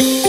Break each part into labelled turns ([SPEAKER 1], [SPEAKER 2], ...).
[SPEAKER 1] Hello,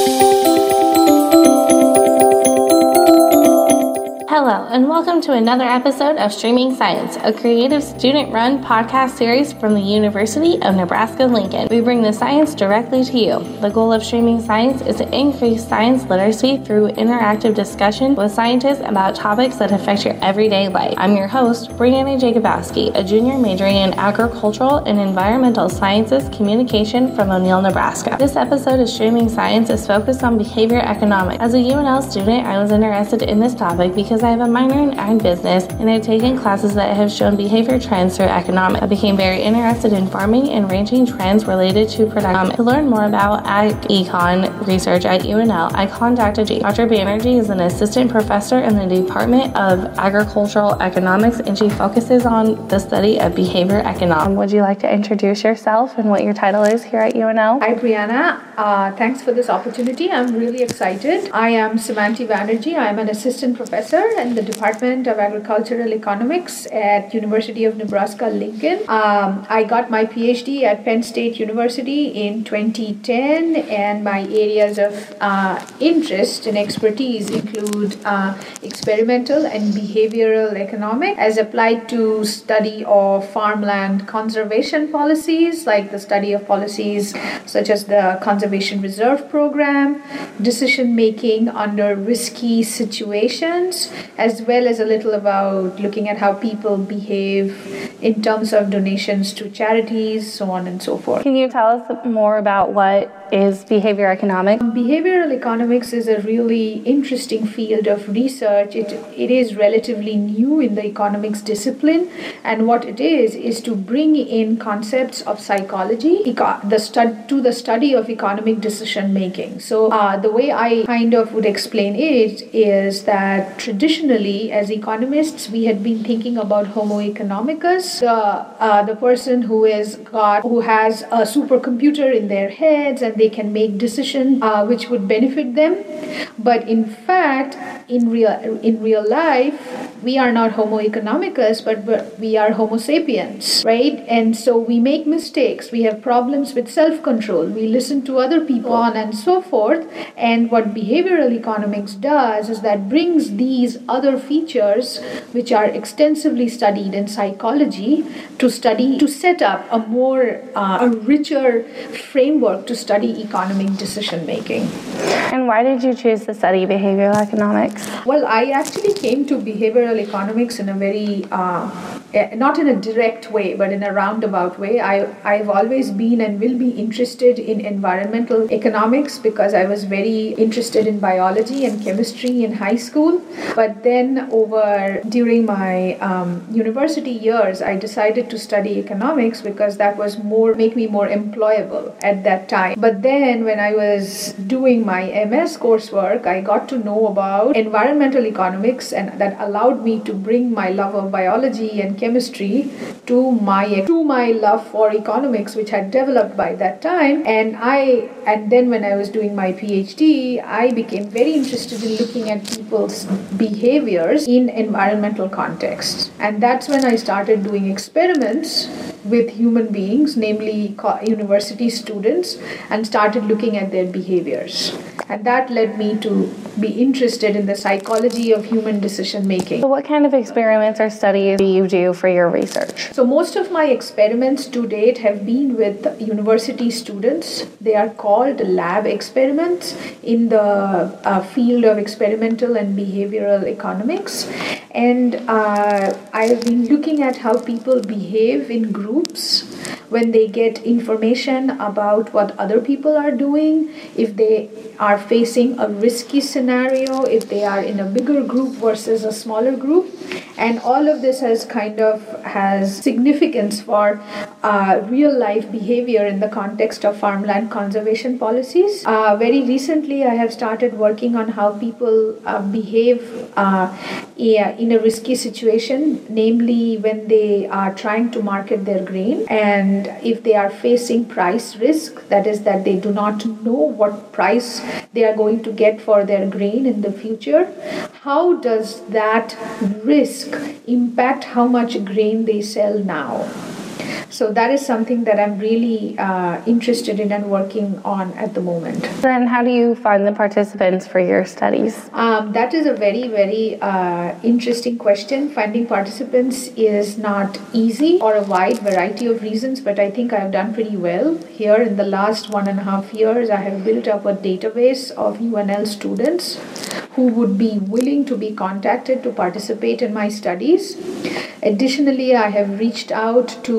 [SPEAKER 1] and welcome to another episode of Streaming Science, a creative student run podcast series from the University of Nebraska Lincoln. We bring the science directly to you. The goal of Streaming Science is to increase science literacy through interactive discussion with scientists about topics that affect your everyday life. I'm your host, Breanna Jakubowski, a junior majoring in agricultural and environmental sciences communication from O'Neill, Nebraska. This episode of Streaming Science is focused on behavior economics. As a UNL student, I was interested in this topic because I have a minor in ag business and I've taken classes that have shown behavior trends through economics. I became very interested in farming and ranching trends related to production. To learn more about ag econ research at UNL, I contacted Dr. Banerjee is an assistant professor in the Department of Agricultural Economics and she focuses on the study of behavior economics. Would you like to introduce yourself and what your title is here at UNL?
[SPEAKER 2] Hi, Breanna. Uh, thanks for this opportunity. I'm really excited. I am Simanti Banerjee. I'm an assistant professor in the Department of Agricultural Economics at University of Nebraska Lincoln. Um, I got my PhD at Penn State University in 2010, and my areas of uh, interest and expertise include uh, experimental and behavioral economics as applied to study of farmland conservation policies, like the study of policies such as the Conservation Reserve Program, decision making under risky situations, as well as a little about looking at how people behave in terms of donations to charities, so on and so forth.
[SPEAKER 1] Can you tell us more about what is behavior economics?
[SPEAKER 2] Behavioral economics is a really interesting field of research. It, it is relatively new in the economics discipline, and what it is is to bring in concepts of psychology eco- the stud- to the study of economic decision making. So, uh, the way I kind of would explain it is that traditionally, as economists, we had been thinking about Homo economicus, the, uh, the person who is got who has a supercomputer in their heads and they can make decisions uh, which would benefit them. But in fact, in real in real life, we are not Homo economicus, but, we are Homo sapiens, right? And so we make mistakes. We have problems with self control. We listen to other people, on and so forth. And what behavioral economics does is that brings these other features, which are extensively studied in psychology, to study to set up a more uh, a richer framework to study economic decision making.
[SPEAKER 1] And why did you choose to study behavioral economics?
[SPEAKER 2] Well, I actually came to behavioral economics in a very, uh, eh, not in a direct way, but in a roundabout way. I, I've always been and will be interested in environmental economics because I was very interested in biology and chemistry in high school. But then, over during my um, university years, I decided to study economics because that was more, make me more employable at that time. But then, when I was doing my MS coursework, I got to know about environmental economics, and that allowed me to bring my love of biology and chemistry to my to my love for economics, which had developed by that time. And I and then when I was doing my PhD, I became very interested in looking at people's behaviors in environmental contexts, and that's when I started doing experiments with human beings, namely university students, and started looking at their behaviors. And that led me to be interested in the psychology of human decision making.
[SPEAKER 1] So, what kind of experiments or studies do you do for your research?
[SPEAKER 2] So, most of my experiments to date have been with university students. They are called lab experiments in the uh, field of experimental and behavioral economics. And uh, I've been looking at how people behave in groups oops when they get information about what other people are doing, if they are facing a risky scenario, if they are in a bigger group versus a smaller group. And all of this has kind of has significance for uh, real life behavior in the context of farmland conservation policies. Uh, very recently, I have started working on how people uh, behave uh, in a risky situation, namely when they are trying to market their grain and if they are facing price risk, that is, that they do not know what price they are going to get for their grain in the future, how does that risk impact how much grain they sell now? So that is something that I'm really uh, interested in and working on at the moment.
[SPEAKER 1] Then, how do you find the participants for your studies?
[SPEAKER 2] Um, that is a very, very uh, interesting question. Finding participants is not easy for a wide variety of reasons, but I think I've done pretty well. Here in the last one and a half years, I have built up a database of UNL students who would be willing to be contacted to participate in my studies. Additionally, I have reached out to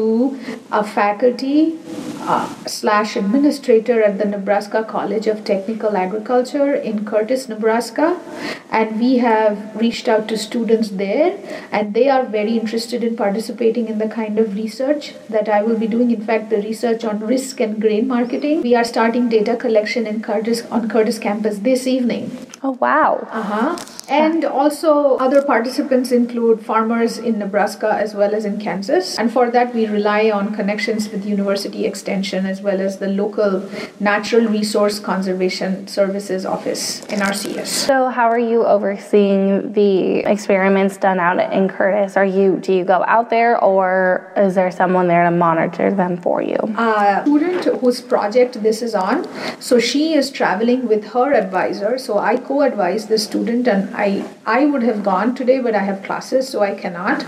[SPEAKER 2] a faculty uh, slash administrator at the Nebraska College of Technical Agriculture in Curtis, Nebraska, and we have reached out to students there, and they are very interested in participating in the kind of research that I will be doing. In fact, the research on risk and grain marketing. We are starting data collection in Curtis on Curtis campus this evening.
[SPEAKER 1] Oh wow!
[SPEAKER 2] Uh huh. And also, other participants include farmers in Nebraska as well as in Kansas. And for that, we rely on connections with University Extension as well as the local Natural Resource Conservation Services Office, NRCS.
[SPEAKER 1] So, how are you overseeing the experiments done out in Curtis? Are you do you go out there, or is there someone there to monitor them for you?
[SPEAKER 2] A student whose project this is on, so she is traveling with her advisor. So I co-advise the student and I I would have gone today, but I have classes, so I cannot.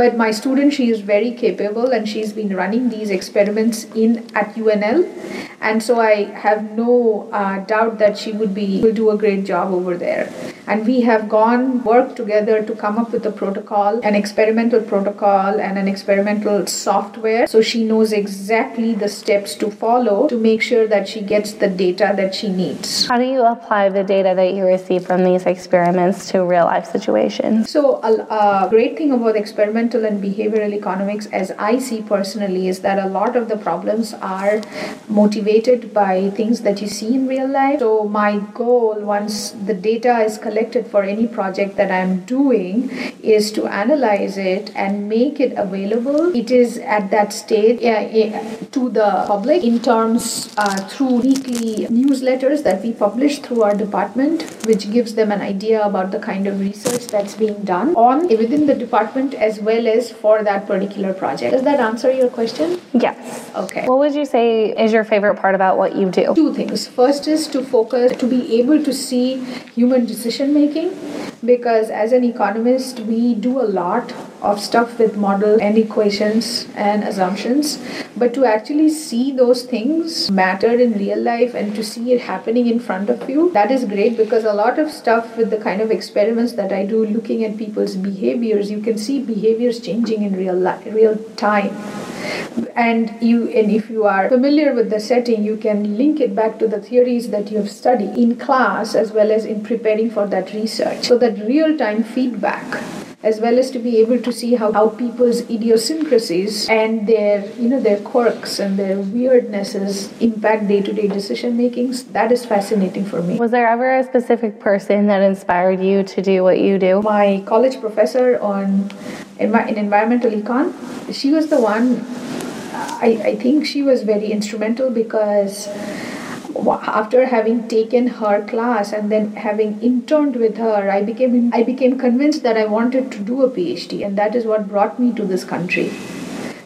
[SPEAKER 2] But my student, she is very capable, and she's been running these experiments in at UNL, and so I have no uh, doubt that she would be will do a great job over there. And we have gone worked together to come up with a protocol, an experimental protocol, and an experimental software, so she knows exactly the steps to follow to make sure that she gets the data that she needs.
[SPEAKER 1] How do you apply the data that you receive from these experiments? to real life situations.
[SPEAKER 2] So, a, a great thing about experimental and behavioral economics, as I see personally, is that a lot of the problems are motivated by things that you see in real life. So, my goal, once the data is collected for any project that I'm doing, is to analyze it and make it available. It is at that stage uh, to the public in terms uh, through weekly newsletters that we publish through our department, which gives them an idea about about the kind of research that's being done on within the department as well as for that particular project. Does that answer your question?
[SPEAKER 1] Yes.
[SPEAKER 2] Okay.
[SPEAKER 1] What would you say is your favorite part about what you do?
[SPEAKER 2] Two things. First is to focus, to be able to see human decision making because as an economist, we do a lot of stuff with models and equations and assumptions. But to actually see those things matter in real life and to see it happening in front of you that is great because a lot of stuff with the kind of experiments that I do looking at people's behaviors you can see behaviors changing in real life, real time. And you and if you are familiar with the setting you can link it back to the theories that you have studied in class as well as in preparing for that research. So that real time feedback as well as to be able to see how, how people's idiosyncrasies and their you know their quirks and their weirdnesses impact day-to-day decision makings that is fascinating for me.
[SPEAKER 1] Was there ever a specific person that inspired you to do what you do?
[SPEAKER 2] My college professor on in, in environmental econ she was the one I, I think she was very instrumental because after having taken her class and then having interned with her i became i became convinced that i wanted to do a phd and that is what brought me to this country.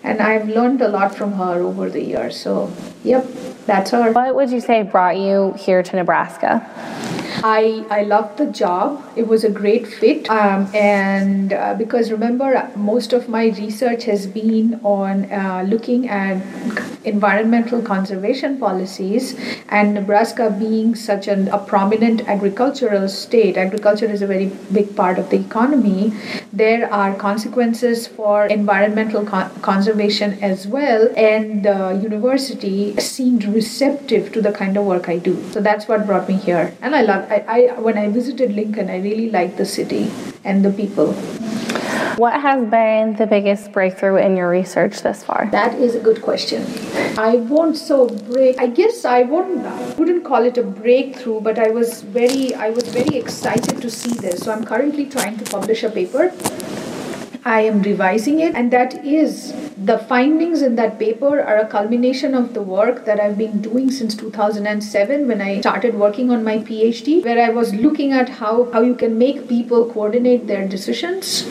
[SPEAKER 2] And i've learned a lot from her over the years so yep that's her.
[SPEAKER 1] What would you say brought you here to nebraska
[SPEAKER 2] I, I loved the job. It was a great fit. Um, and uh, because remember, most of my research has been on uh, looking at environmental conservation policies, and Nebraska being such an, a prominent agricultural state, agriculture is a very big part of the economy. There are consequences for environmental con- conservation as well, and the university seemed receptive to the kind of work I do. So that's what brought me here. And I love I, I when I visited Lincoln, I really liked the city and the people.
[SPEAKER 1] What has been the biggest breakthrough in your research thus far?
[SPEAKER 2] That is a good question. I won't so break. I guess I won't. wouldn't call it a breakthrough, but I was very I was very excited to see this. So I'm currently trying to publish a paper. I am revising it, and that is the findings in that paper are a culmination of the work that I've been doing since 2007 when I started working on my PhD, where I was looking at how, how you can make people coordinate their decisions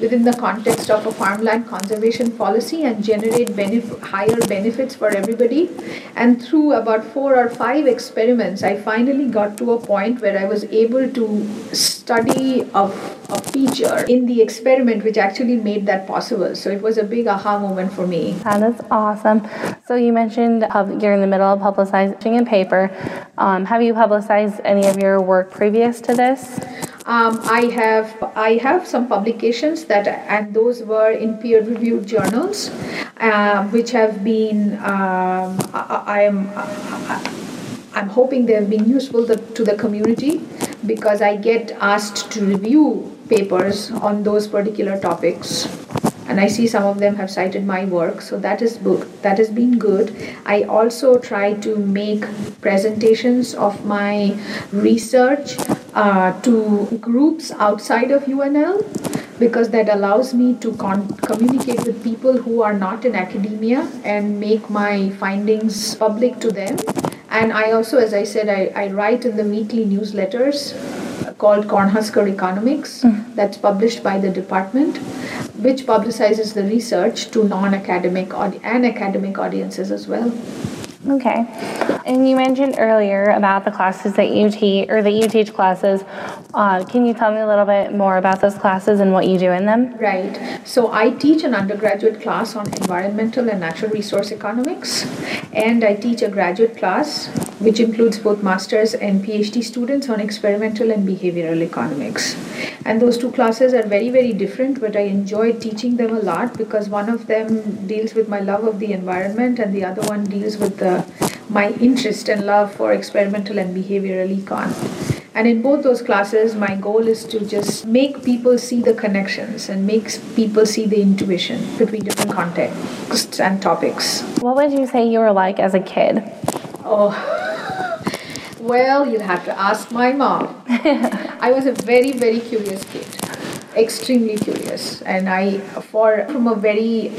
[SPEAKER 2] within the context of a farmland conservation policy and generate benef- higher benefits for everybody. And through about four or five experiments, I finally got to a point where I was able to study a, a feature in the experiment which actually made that possible. So it was a big aha moment for me.
[SPEAKER 1] That is awesome. So you mentioned you're in the middle of publicizing a paper. Um, have you publicized any of your work previous to this?
[SPEAKER 2] Um, I have I have some publications that and those were in peer-reviewed journals, uh, which have been um, I, am I'm hoping they have been useful to, to the community because I get asked to review papers on those particular topics and I see some of them have cited my work. So that is book that has been good. I also try to make presentations of my research uh, to groups outside of UNL because that allows me to con- communicate with people who are not in academia and make my findings public to them. And I also, as I said, I, I write in the weekly newsletters called Cornhusker Economics mm. that's published by the department which publicizes the research to non-academic and academic audiences as well.
[SPEAKER 1] Okay. And you mentioned earlier about the classes that you teach, or that you teach classes. Uh, can you tell me a little bit more about those classes and what you do in them?
[SPEAKER 2] Right. So I teach an undergraduate class on environmental and natural resource economics, and I teach a graduate class which includes both master's and PhD students on experimental and behavioral economics. And those two classes are very, very different, but I enjoy teaching them a lot because one of them deals with my love of the environment, and the other one deals with the, my interest and love for experimental and behavioral econ. And in both those classes, my goal is to just make people see the connections and make people see the intuition between different contexts and topics.
[SPEAKER 1] What would you say you were like as a kid?
[SPEAKER 2] Oh, well, you'll have to ask my mom. I was a very, very curious kid, extremely curious, and I, for from a very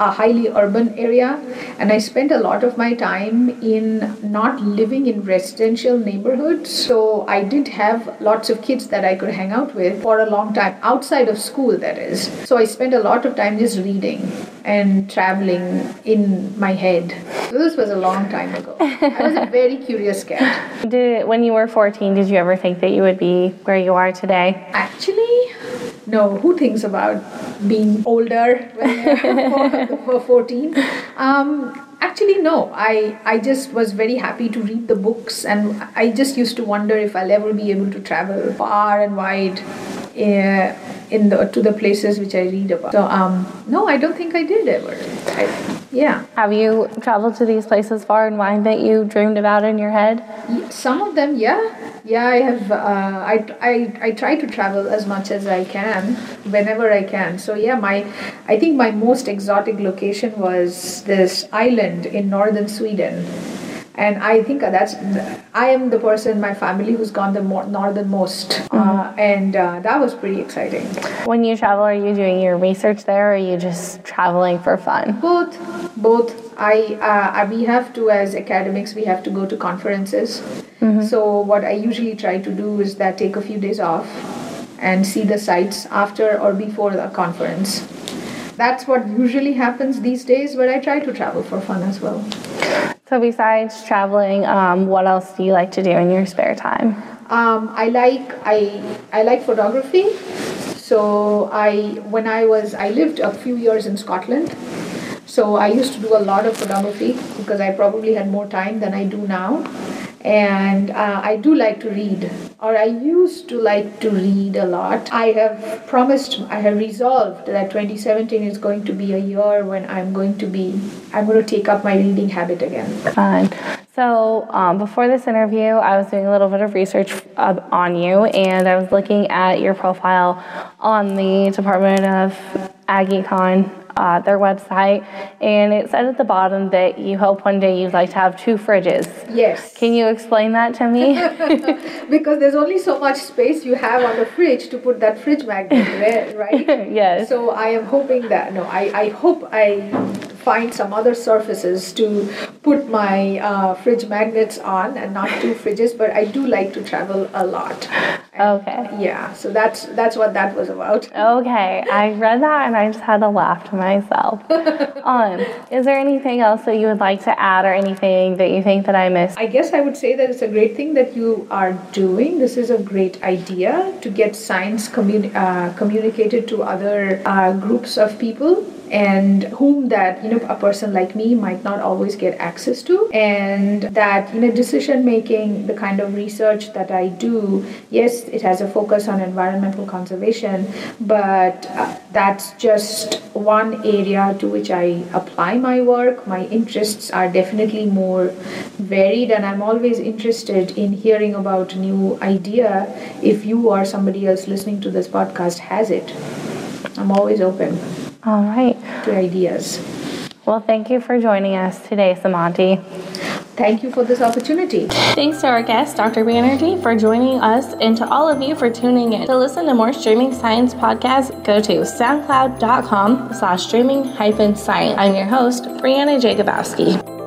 [SPEAKER 2] a highly urban area and i spent a lot of my time in not living in residential neighborhoods. So i did have lots of kids that i could hang out with for a long time outside of school that is. So i spent a lot of time just reading and traveling in my head. So this was a long time ago. I was a very curious cat.
[SPEAKER 1] Did when you were 14 did you ever think that you would be where you are today?
[SPEAKER 2] Actually no, who thinks about being older when you're 14? Um, actually, no. I, I just was very happy to read the books, and I just used to wonder if I'll ever be able to travel far and wide. Uh, in the to the places which I read about. So um, no, I don't think I did ever. I, yeah.
[SPEAKER 1] Have you traveled to these places far and wide that you dreamed about in your head?
[SPEAKER 2] Some of them, yeah. Yeah, I have. Uh, I, I I try to travel as much as I can, whenever I can. So yeah, my I think my most exotic location was this island in northern Sweden and I think that's I am the person in my family who's gone the more northernmost, mm-hmm. uh, and uh, that was pretty exciting.
[SPEAKER 1] When you travel, are you doing your research there, or are you just traveling for fun?
[SPEAKER 2] Both, both. I uh, we have to as academics we have to go to conferences. Mm-hmm. So what I usually try to do is that take a few days off and see the sites after or before the conference. That's what usually happens these days, but I try to travel for fun as well.
[SPEAKER 1] So, besides traveling, um, what else do you like to do in your spare time?
[SPEAKER 2] Um, I like I I like photography. So I when I was I lived a few years in Scotland. So I used to do a lot of photography because I probably had more time than I do now and uh, I do like to read, or I used to like to read a lot. I have promised, I have resolved that 2017 is going to be a year when I'm going to be, I'm going to take up my reading habit again.
[SPEAKER 1] Fine. So, um, before this interview, I was doing a little bit of research uh, on you, and I was looking at your profile on the Department of AgEcon uh, their website, and it said at the bottom that you hope one day you'd like to have two fridges.
[SPEAKER 2] Yes.
[SPEAKER 1] Can you explain that to me?
[SPEAKER 2] because there's only so much space you have on the fridge to put that fridge magnet, right?
[SPEAKER 1] yes.
[SPEAKER 2] So I am hoping that no, I, I hope I find some other surfaces to put my uh, fridge magnets on and not two fridges, but I do like to travel a lot.
[SPEAKER 1] Okay.
[SPEAKER 2] Yeah, so that's that's what that was about.
[SPEAKER 1] Okay, I read that and I just had to laugh to myself. um, is there anything else that you would like to add or anything that you think that I missed?
[SPEAKER 2] I guess I would say that it's a great thing that you are doing. This is a great idea to get science communi- uh, communicated to other uh, groups of people and whom that you know a person like me might not always get access to. And that you know decision making the kind of research that i do yes it has a focus on environmental conservation but uh, that's just one area to which i apply my work. My interests are definitely more varied and i'm always interested in hearing about new idea if you or somebody else listening to this podcast has it. I'm always open
[SPEAKER 1] All right.
[SPEAKER 2] to ideas.
[SPEAKER 1] Well, thank you for joining us today, Simanti.
[SPEAKER 2] Thank you for this opportunity.
[SPEAKER 1] Thanks to our guest, Dr. Banerjee, for joining us, and to all of you for tuning in. To listen to more streaming science podcasts, go to soundcloud.com slash streaming hyphen science. I'm your host, Breanna Jakubowski.